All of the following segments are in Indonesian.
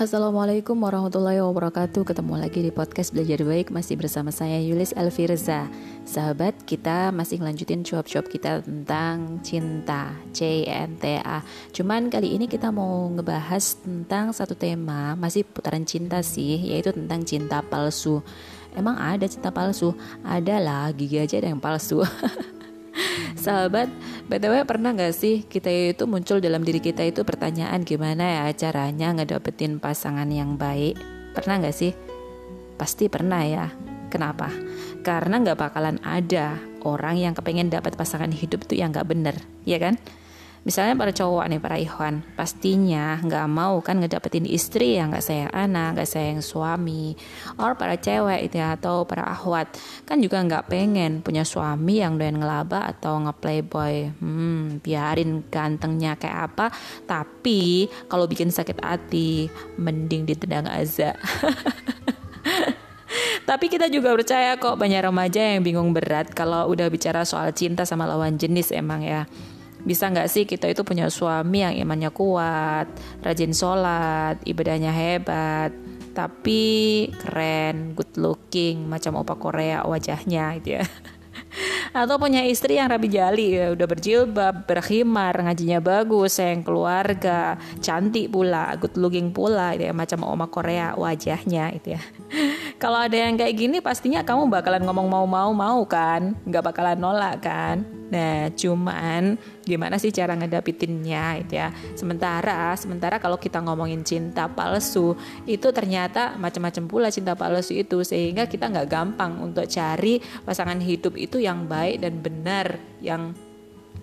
Assalamualaikum warahmatullahi wabarakatuh. Ketemu lagi di podcast Belajar Baik. Masih bersama saya Yulis Elfirza. Sahabat kita masih ngelanjutin cuap-cuap kita tentang cinta C-N-T-A Cuman kali ini kita mau ngebahas tentang satu tema Masih putaran cinta sih Yaitu tentang cinta palsu. Emang ada cinta palsu? Ada lah, gigi aja ada yang palsu. Sahabat, BTW pernah gak sih kita itu muncul dalam diri kita itu pertanyaan gimana ya caranya ngedapetin pasangan yang baik? Pernah gak sih? Pasti pernah ya. Kenapa? Karena gak bakalan ada orang yang kepengen dapat pasangan hidup tuh yang gak bener, ya kan? Misalnya para cowok nih para ikhwan pastinya nggak mau kan ngedapetin istri yang nggak sayang anak nggak sayang suami or para cewek itu ya, atau para ahwat kan juga nggak pengen punya suami yang doyan ngelaba atau ngeplayboy. Hmm biarin gantengnya kayak apa tapi kalau bikin sakit hati mending ditendang aza Tapi kita juga percaya kok banyak remaja yang bingung berat kalau udah bicara soal cinta sama lawan jenis emang ya bisa nggak sih kita itu punya suami yang imannya kuat, rajin sholat, ibadahnya hebat, tapi keren, good looking, macam opa Korea wajahnya gitu ya. Atau punya istri yang rapi jali, ya, udah berjilbab, berkhimar, ngajinya bagus, sayang keluarga, cantik pula, good looking pula, gitu ya, macam oma Korea wajahnya itu ya. Kalau ada yang kayak gini pastinya kamu bakalan ngomong mau-mau mau kan, nggak bakalan nolak kan. Nah, cuman gimana sih cara ngedapitinnya itu ya. Sementara sementara kalau kita ngomongin cinta palsu itu ternyata macam-macam pula cinta palsu itu sehingga kita nggak gampang untuk cari pasangan hidup itu yang baik dan benar yang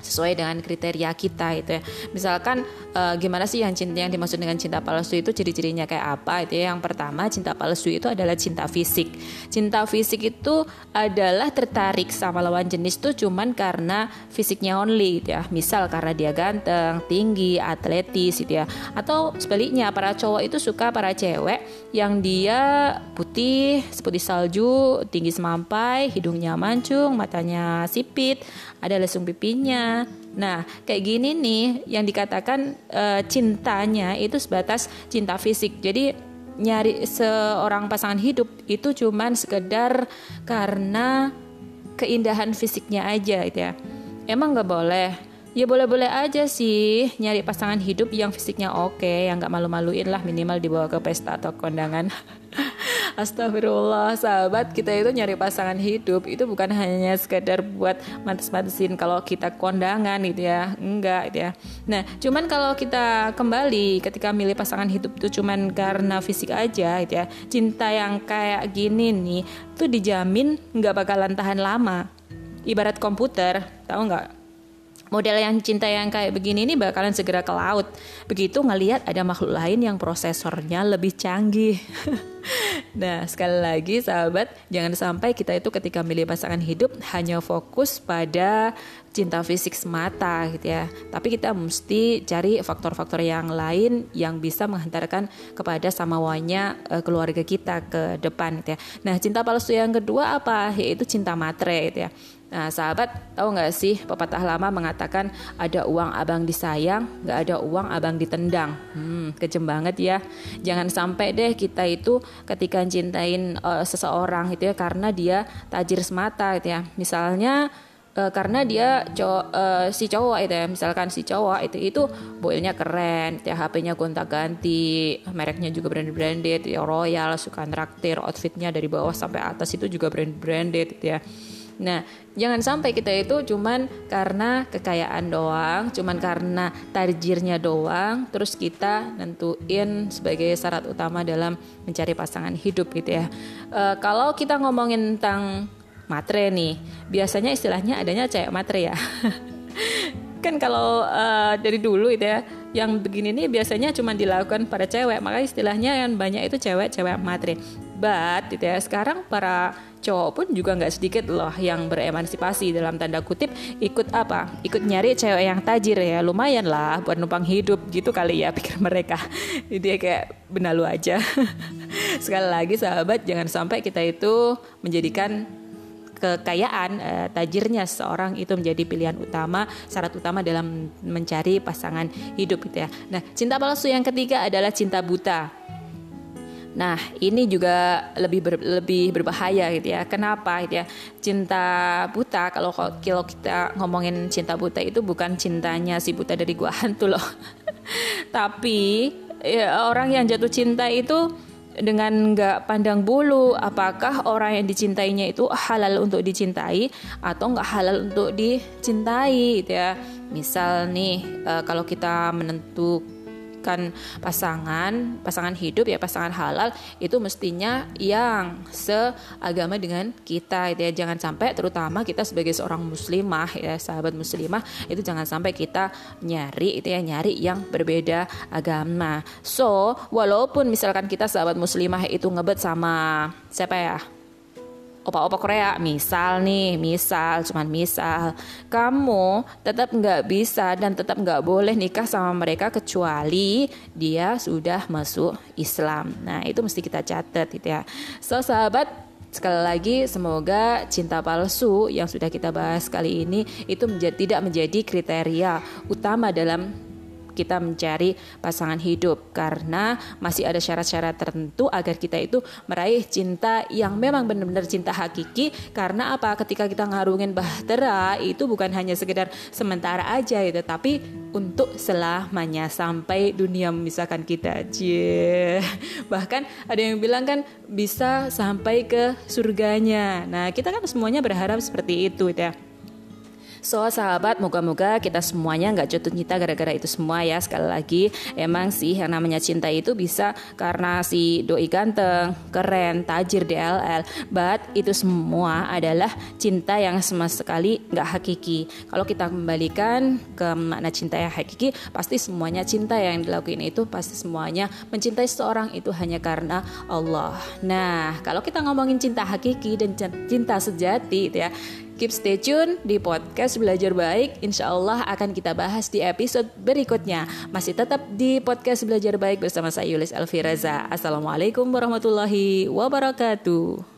sesuai dengan kriteria kita itu ya. Misalkan uh, gimana sih yang cinta yang dimaksud dengan cinta palsu itu ciri-cirinya kayak apa itu ya. Yang pertama cinta palsu itu adalah cinta fisik. Cinta fisik itu adalah tertarik sama lawan jenis tuh cuman karena fisiknya only gitu ya. Misal karena dia ganteng, tinggi, atletis gitu ya. Atau sebaliknya para cowok itu suka para cewek yang dia putih, seputih salju, tinggi semampai, hidungnya mancung, matanya sipit, ada lesung pipinya Nah, kayak gini nih yang dikatakan e, cintanya itu sebatas cinta fisik. Jadi nyari seorang pasangan hidup itu cuman sekedar karena keindahan fisiknya aja gitu ya. Emang nggak boleh ya boleh-boleh aja sih nyari pasangan hidup yang fisiknya oke, yang nggak malu-maluin lah minimal dibawa ke pesta atau kondangan. Astagfirullah sahabat kita itu nyari pasangan hidup. Itu bukan hanya sekedar buat mantes-mantesin kalau kita kondangan gitu ya. Enggak gitu ya. Nah cuman kalau kita kembali ketika milih pasangan hidup itu cuman karena fisik aja gitu ya. Cinta yang kayak gini nih tuh dijamin nggak bakalan tahan lama. Ibarat komputer tahu nggak model yang cinta yang kayak begini ini bakalan segera ke laut. Begitu ngelihat ada makhluk lain yang prosesornya lebih canggih. nah, sekali lagi sahabat, jangan sampai kita itu ketika milih pasangan hidup hanya fokus pada cinta fisik semata gitu ya. Tapi kita mesti cari faktor-faktor yang lain yang bisa menghantarkan kepada samawanya uh, keluarga kita ke depan gitu ya. Nah, cinta palsu yang kedua apa? Yaitu cinta matre gitu ya. Nah sahabat tahu nggak sih pepatah lama mengatakan ada uang abang disayang, nggak ada uang abang ditendang. Hmm, kejem banget ya. Jangan sampai deh kita itu ketika cintain uh, seseorang itu ya karena dia tajir semata gitu ya. Misalnya uh, karena dia cowok uh, si cowok itu ya misalkan si cowok itu itu boilnya keren ya HP-nya gonta-ganti mereknya juga brand branded ya royal suka traktir outfitnya dari bawah sampai atas itu juga brand branded gitu ya Nah, jangan sampai kita itu cuman karena kekayaan doang, cuman karena tarjirnya doang, terus kita nentuin sebagai syarat utama dalam mencari pasangan hidup gitu ya. E, kalau kita ngomongin tentang matre nih, biasanya istilahnya adanya cewek matre ya. kan kalau uh, dari dulu itu ya yang begini nih biasanya cuma dilakukan pada cewek maka istilahnya yang banyak itu cewek cewek matre but gitu ya. Sekarang para cowok pun juga nggak sedikit loh yang beremansipasi dalam tanda kutip ikut apa? Ikut nyari cewek yang tajir ya. Lumayan lah buat numpang hidup gitu kali ya pikir mereka. Dia kayak benalu aja. Sekali lagi sahabat jangan sampai kita itu menjadikan kekayaan eh, tajirnya seorang itu menjadi pilihan utama syarat utama dalam mencari pasangan hidup gitu ya. Nah, cinta palsu yang ketiga adalah cinta buta. Nah, ini juga lebih ber, lebih berbahaya gitu ya. Kenapa gitu ya? Cinta buta kalau kalau kita ngomongin cinta buta itu bukan cintanya si buta dari gua hantu loh. Tapi ya, orang yang jatuh cinta itu dengan nggak pandang bulu apakah orang yang dicintainya itu halal untuk dicintai atau nggak halal untuk dicintai gitu ya misal nih uh, kalau kita menentukan pasangan, pasangan hidup ya pasangan halal itu mestinya yang seagama dengan kita itu ya. Jangan sampai terutama kita sebagai seorang muslimah ya, sahabat muslimah itu jangan sampai kita nyari itu ya nyari yang berbeda agama. So, walaupun misalkan kita sahabat muslimah itu ngebet sama siapa ya? Opa-opa Korea misal nih misal cuman misal. Kamu tetap nggak bisa dan tetap nggak boleh nikah sama mereka kecuali dia sudah masuk Islam. Nah itu mesti kita catat gitu ya. So sahabat Sekali lagi semoga cinta palsu yang sudah kita bahas kali ini itu menjadi, tidak menjadi kriteria utama dalam kita mencari pasangan hidup. Karena masih ada syarat-syarat tertentu agar kita itu meraih cinta yang memang benar-benar cinta hakiki. Karena apa? Ketika kita ngarungin bahtera itu bukan hanya sekedar sementara aja gitu tapi untuk selamanya sampai dunia memisahkan kita. Cie. bahkan ada yang bilang kan bisa sampai ke surganya. Nah kita kan semuanya berharap seperti itu ya So sahabat, moga-moga kita semuanya nggak jatuh cinta gara-gara itu semua ya. Sekali lagi, emang sih yang namanya cinta itu bisa karena si doi ganteng, keren, tajir DLL. But itu semua adalah cinta yang sama sekali nggak hakiki. Kalau kita kembalikan ke makna cinta yang hakiki, pasti semuanya cinta yang dilakuin itu pasti semuanya mencintai seseorang itu hanya karena Allah. Nah, kalau kita ngomongin cinta hakiki dan cinta sejati, itu ya Keep stay tune di podcast Belajar Baik. Insya Allah akan kita bahas di episode berikutnya. Masih tetap di podcast Belajar Baik bersama saya Yulis Elviraza. Assalamualaikum warahmatullahi wabarakatuh.